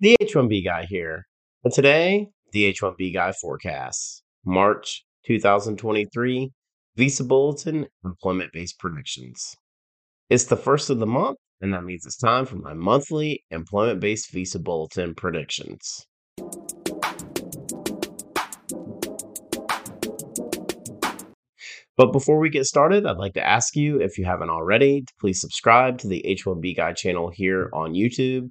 The H1B guy here. And today, the H1B guy forecasts March 2023 Visa Bulletin employment based predictions. It's the first of the month, and that means it's time for my monthly employment based Visa Bulletin predictions. But before we get started, I'd like to ask you, if you haven't already, to please subscribe to the H1B Guy channel here on YouTube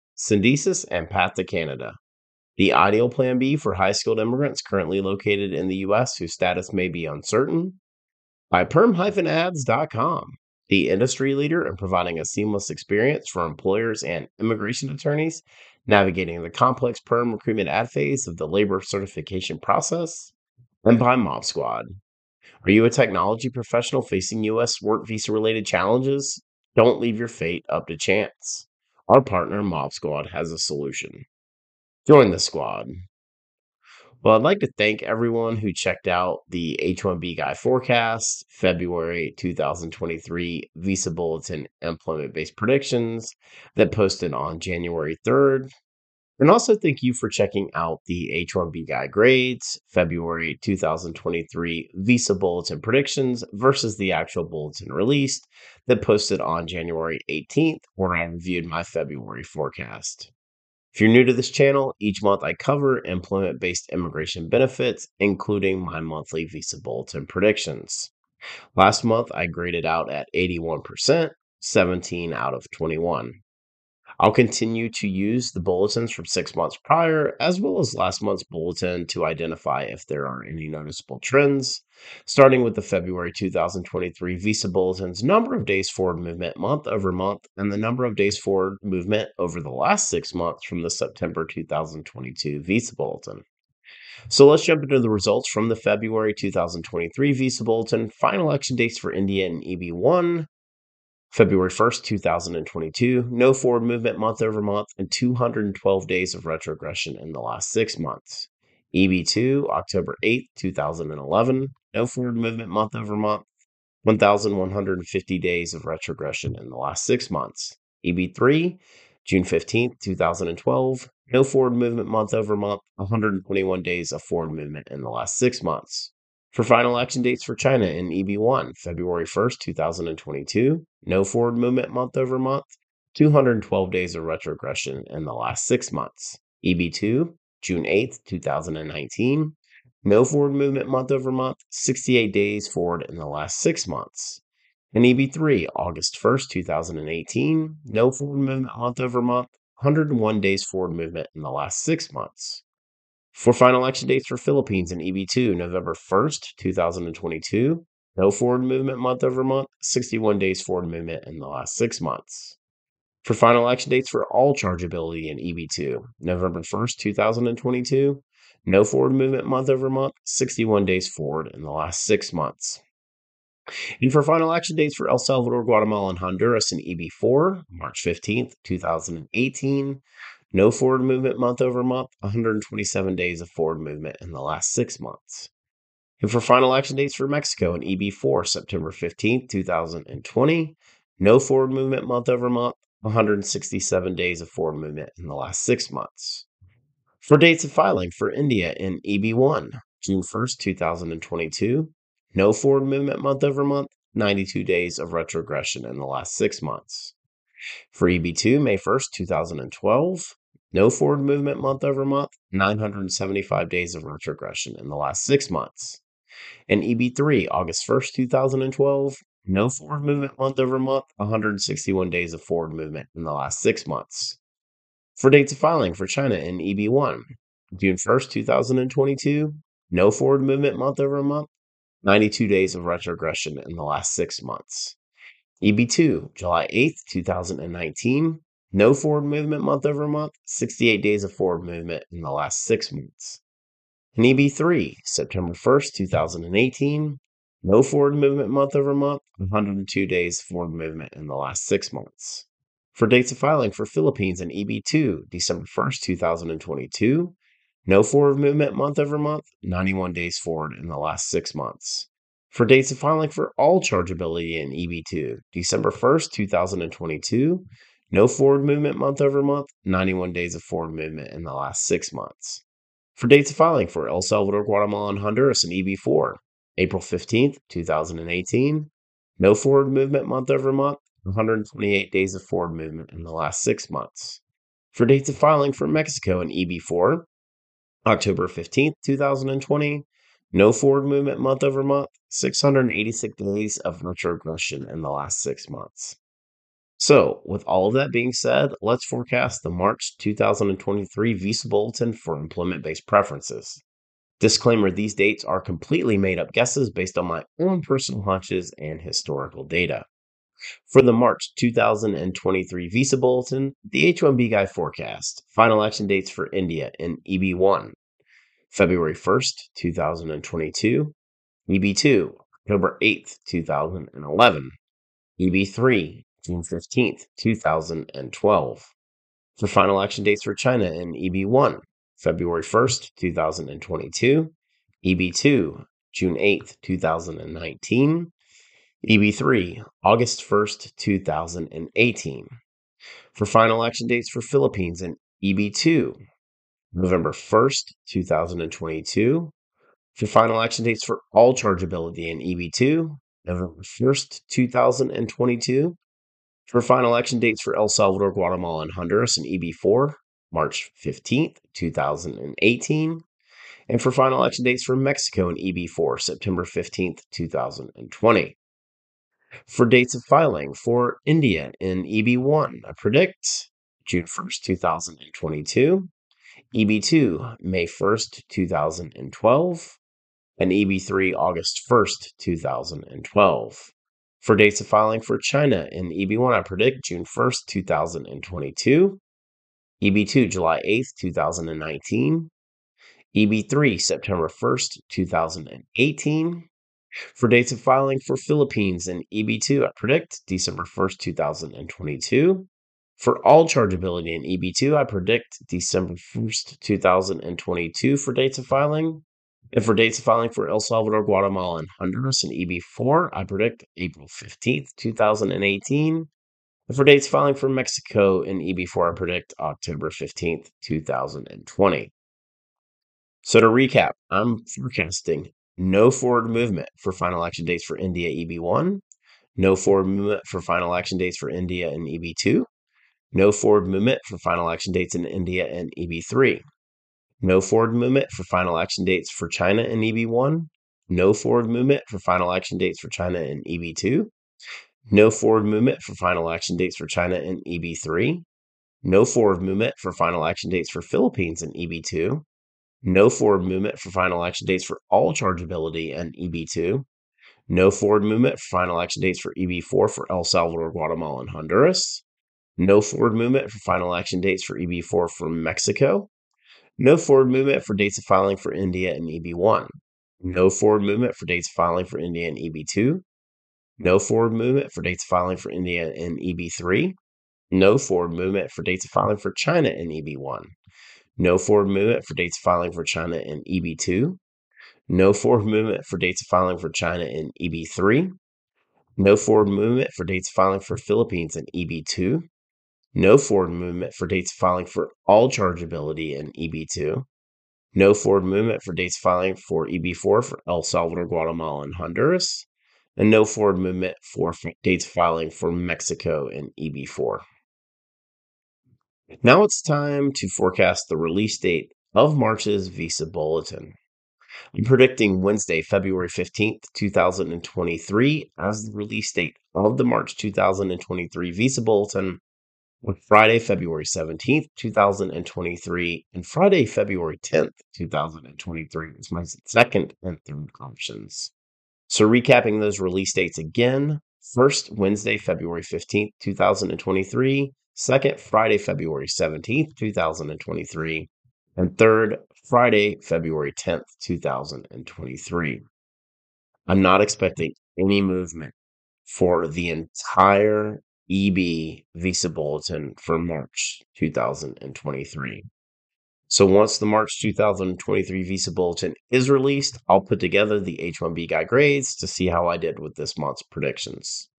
Syndesus and Path to Canada. The ideal plan B for high skilled immigrants currently located in the U.S. whose status may be uncertain. By perm-ads.com, the industry leader in providing a seamless experience for employers and immigration attorneys navigating the complex perm recruitment ad phase of the labor certification process and by Mob Squad. Are you a technology professional facing U.S. work visa related challenges? Don't leave your fate up to chance. Our partner, Mob Squad, has a solution. Join the squad. Well, I'd like to thank everyone who checked out the H1B Guy Forecast, February 2023 Visa Bulletin Employment Based Predictions that posted on January 3rd. And also thank you for checking out the H1B Guy Grades, February 2023 Visa Bulletin Predictions versus the actual bulletin released that posted on January 18th, where I reviewed my February forecast. If you're new to this channel, each month I cover employment based immigration benefits, including my monthly Visa Bulletin predictions. Last month I graded out at 81%, 17 out of 21. I'll continue to use the bulletins from six months prior, as well as last month's bulletin, to identify if there are any noticeable trends. Starting with the February 2023 Visa Bulletin's number of days forward movement month over month, and the number of days forward movement over the last six months from the September 2022 Visa Bulletin. So let's jump into the results from the February 2023 Visa Bulletin. Final action dates for India and EB1, February 1st, 2022, no forward movement month over month, and 212 days of retrogression in the last six months. EB2, October 8th, 2011, no forward movement month over month, 1,150 days of retrogression in the last six months. EB3, June 15th, 2012, no forward movement month over month, 121 days of forward movement in the last six months. For final action dates for China in EB1, February 1st, 2022, no forward movement month over month, 212 days of retrogression in the last six months. EB2, June 8th, 2019, no forward movement month over month, 68 days forward in the last six months. And EB3, August 1st, 2018, no forward movement month over month, 101 days forward movement in the last six months. For final action dates for Philippines and EB2, November 1st, 2022. No forward movement month over month, 61 days forward movement in the last six months. For final action dates for all chargeability in EB2, November 1st, 2022. No forward movement month over month, 61 days forward in the last six months. And for final action dates for El Salvador, Guatemala, and Honduras in EB4, March 15th, 2018. No forward movement month over month, 127 days of forward movement in the last six months. And for final action dates for Mexico in EB4, September 15th, 2020, no forward movement month over month, 167 days of forward movement in the last six months. For dates of filing for India in EB1, June 1st, 2022, no forward movement month over month, 92 days of retrogression in the last six months. For EB2, May 1st, 2012, no forward movement month over month, 975 days of retrogression in the last six months. And EB3, August 1st, 2012, no forward movement month over month, 161 days of forward movement in the last six months. For dates of filing for China in EB1, June 1st, 2022, no forward movement month over month, 92 days of retrogression in the last six months. EB2, July 8th, 2019, No forward movement month over month, 68 days of forward movement in the last six months. In EB3, September 1st, 2018, no forward movement month over month, 102 days forward movement in the last six months. For dates of filing for Philippines and EB2, December 1st, 2022, no forward movement month over month, 91 days forward in the last six months. For dates of filing for all chargeability in EB2, December 1st, 2022, no forward movement month over month, 91 days of forward movement in the last six months. For dates of filing for El Salvador, Guatemala, and Honduras in EB4, April 15th, 2018, no forward movement month over month, 128 days of forward movement in the last six months. For dates of filing for Mexico and EB4, October 15th, 2020, no forward movement month over month, 686 days of retrogression in the last six months. So, with all of that being said, let's forecast the March 2023 Visa Bulletin for employment based preferences. Disclaimer these dates are completely made up guesses based on my own personal hunches and historical data. For the March 2023 Visa Bulletin, the H 1B Guy forecast, final action dates for India in EB1, February 1st, 2022, EB2, October 8th, 2011, EB3, June 15th, 2012. For final action dates for China in EB1, February 1st, 2022, EB2, June 8th, 2019, EB3, August 1st, 2018. For final action dates for Philippines and EB2, November 1st, 2022. For final action dates for all chargeability in EB2, November 1st, 2022. For final action dates for El Salvador, Guatemala, and Honduras in EB4, March 15th, 2018. And for final action dates for Mexico in EB4, September 15th, 2020 for dates of filing for India in EB1. I predict June 1st, 2022, EB2, May 1st, 2012, and EB3, August 1st, 2012. For dates of filing for China in EB1, I predict June 1st, 2022, EB2, July 8th, 2019, EB3, September 1st, 2018, for dates of filing for Philippines in EB2, I predict December 1st, 2022. For all chargeability in EB2, I predict December 1st, 2022 for dates of filing. And for dates of filing for El Salvador, Guatemala, and Honduras in EB4, I predict April 15th, 2018. And for dates filing for Mexico in EB4, I predict October 15th, 2020. So to recap, I'm forecasting no forward movement for final action dates for India EB1, no forward movement for final action dates for India and EB2, no forward movement for final action dates in India and EB3, no forward movement for final action dates for China and EB1, no forward movement for final action dates for China and EB2, no forward movement for final action dates for China and EB3, no forward movement for final action dates for Philippines and EB2, no forward movement for final action dates for all chargeability and EB2, no forward movement for final action dates for EB4 for El Salvador, Guatemala, and Honduras, no forward movement for final action dates for EB4 for Mexico, no forward movement for dates of filing for India and EB1, no forward movement for dates of filing for India and EB2, no forward movement for dates of filing for India and EB3, no forward movement for dates of filing for China and EB1, no forward movement for dates of filing for China in EB2. No forward movement for dates of filing for China in EB3. No forward movement for dates of filing for Philippines in EB2. No forward movement for dates filing for all chargeability in EB2. No forward movement for dates filing for EB4 for El Salvador, Guatemala, and Honduras. And no forward movement for dates filing for Mexico in EB4. Now it's time to forecast the release date of March's Visa Bulletin. I'm predicting Wednesday, February 15th, 2023, as the release date of the March 2023 Visa Bulletin, with Friday, February 17th, 2023, and Friday, February 10th, 2023 is my second and third options. So, recapping those release dates again first, Wednesday, February 15th, 2023 second, Friday, February 17th, 2023, and third, Friday, February 10th, 2023. I'm not expecting any movement for the entire EB visa bulletin for March 2023. So once the March 2023 visa bulletin is released, I'll put together the H1B guy grades to see how I did with this month's predictions.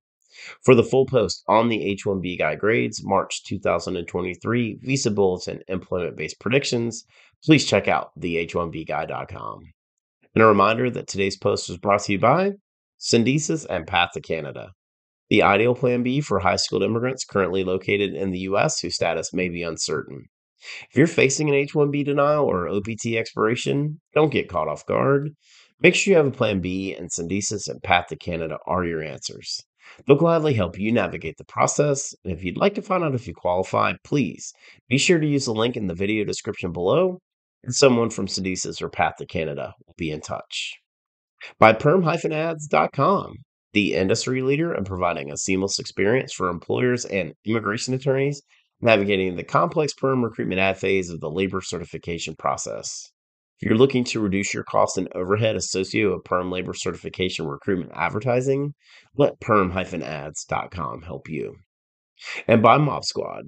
For the full post on the H1B guy grades, March 2023 visa bulletin employment based predictions, please check out the H1bguy.com. And a reminder that today's post was brought to you by Syndesus and Path to Canada. The ideal plan B for high skilled immigrants currently located in the U.S. whose status may be uncertain. If you're facing an H 1B denial or OPT expiration, don't get caught off guard. Make sure you have a plan B, and Syndesus and Path to Canada are your answers. They'll gladly help you navigate the process. And if you'd like to find out if you qualify, please be sure to use the link in the video description below, and someone from Syndesus or Path to Canada will be in touch. By perm-ads.com, the industry leader in providing a seamless experience for employers and immigration attorneys navigating the complex perm recruitment ad phase of the labor certification process. If you're looking to reduce your costs and overhead associated with perm labor certification recruitment advertising, let perm-ads.com help you. And by Mob Squad.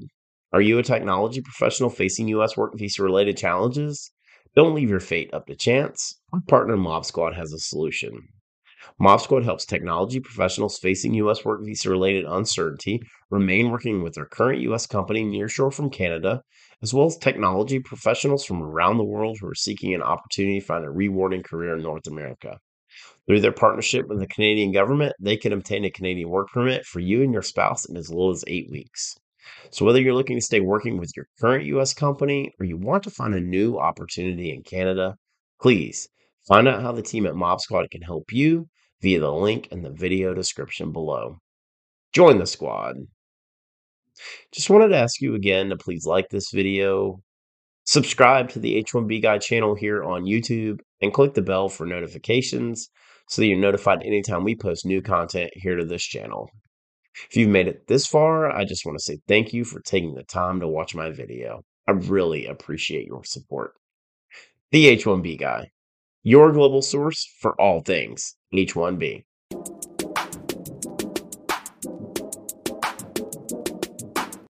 Are you a technology professional facing U.S. work visa related challenges? Don't leave your fate up to chance. Our partner Mob Squad has a solution. Mob Squad helps technology professionals facing U.S. work visa related uncertainty remain working with their current U.S. company nearshore from Canada, as well as technology professionals from around the world who are seeking an opportunity to find a rewarding career in North America. Through their partnership with the Canadian government, they can obtain a Canadian work permit for you and your spouse in as little as eight weeks. So, whether you're looking to stay working with your current U.S. company or you want to find a new opportunity in Canada, please find out how the team at Mob Squad can help you via the link in the video description below. Join the squad. Just wanted to ask you again to please like this video, subscribe to the H1B Guy channel here on YouTube, and click the bell for notifications so that you're notified anytime we post new content here to this channel. If you've made it this far, I just want to say thank you for taking the time to watch my video. I really appreciate your support. The H1B Guy your global source for all things H1B.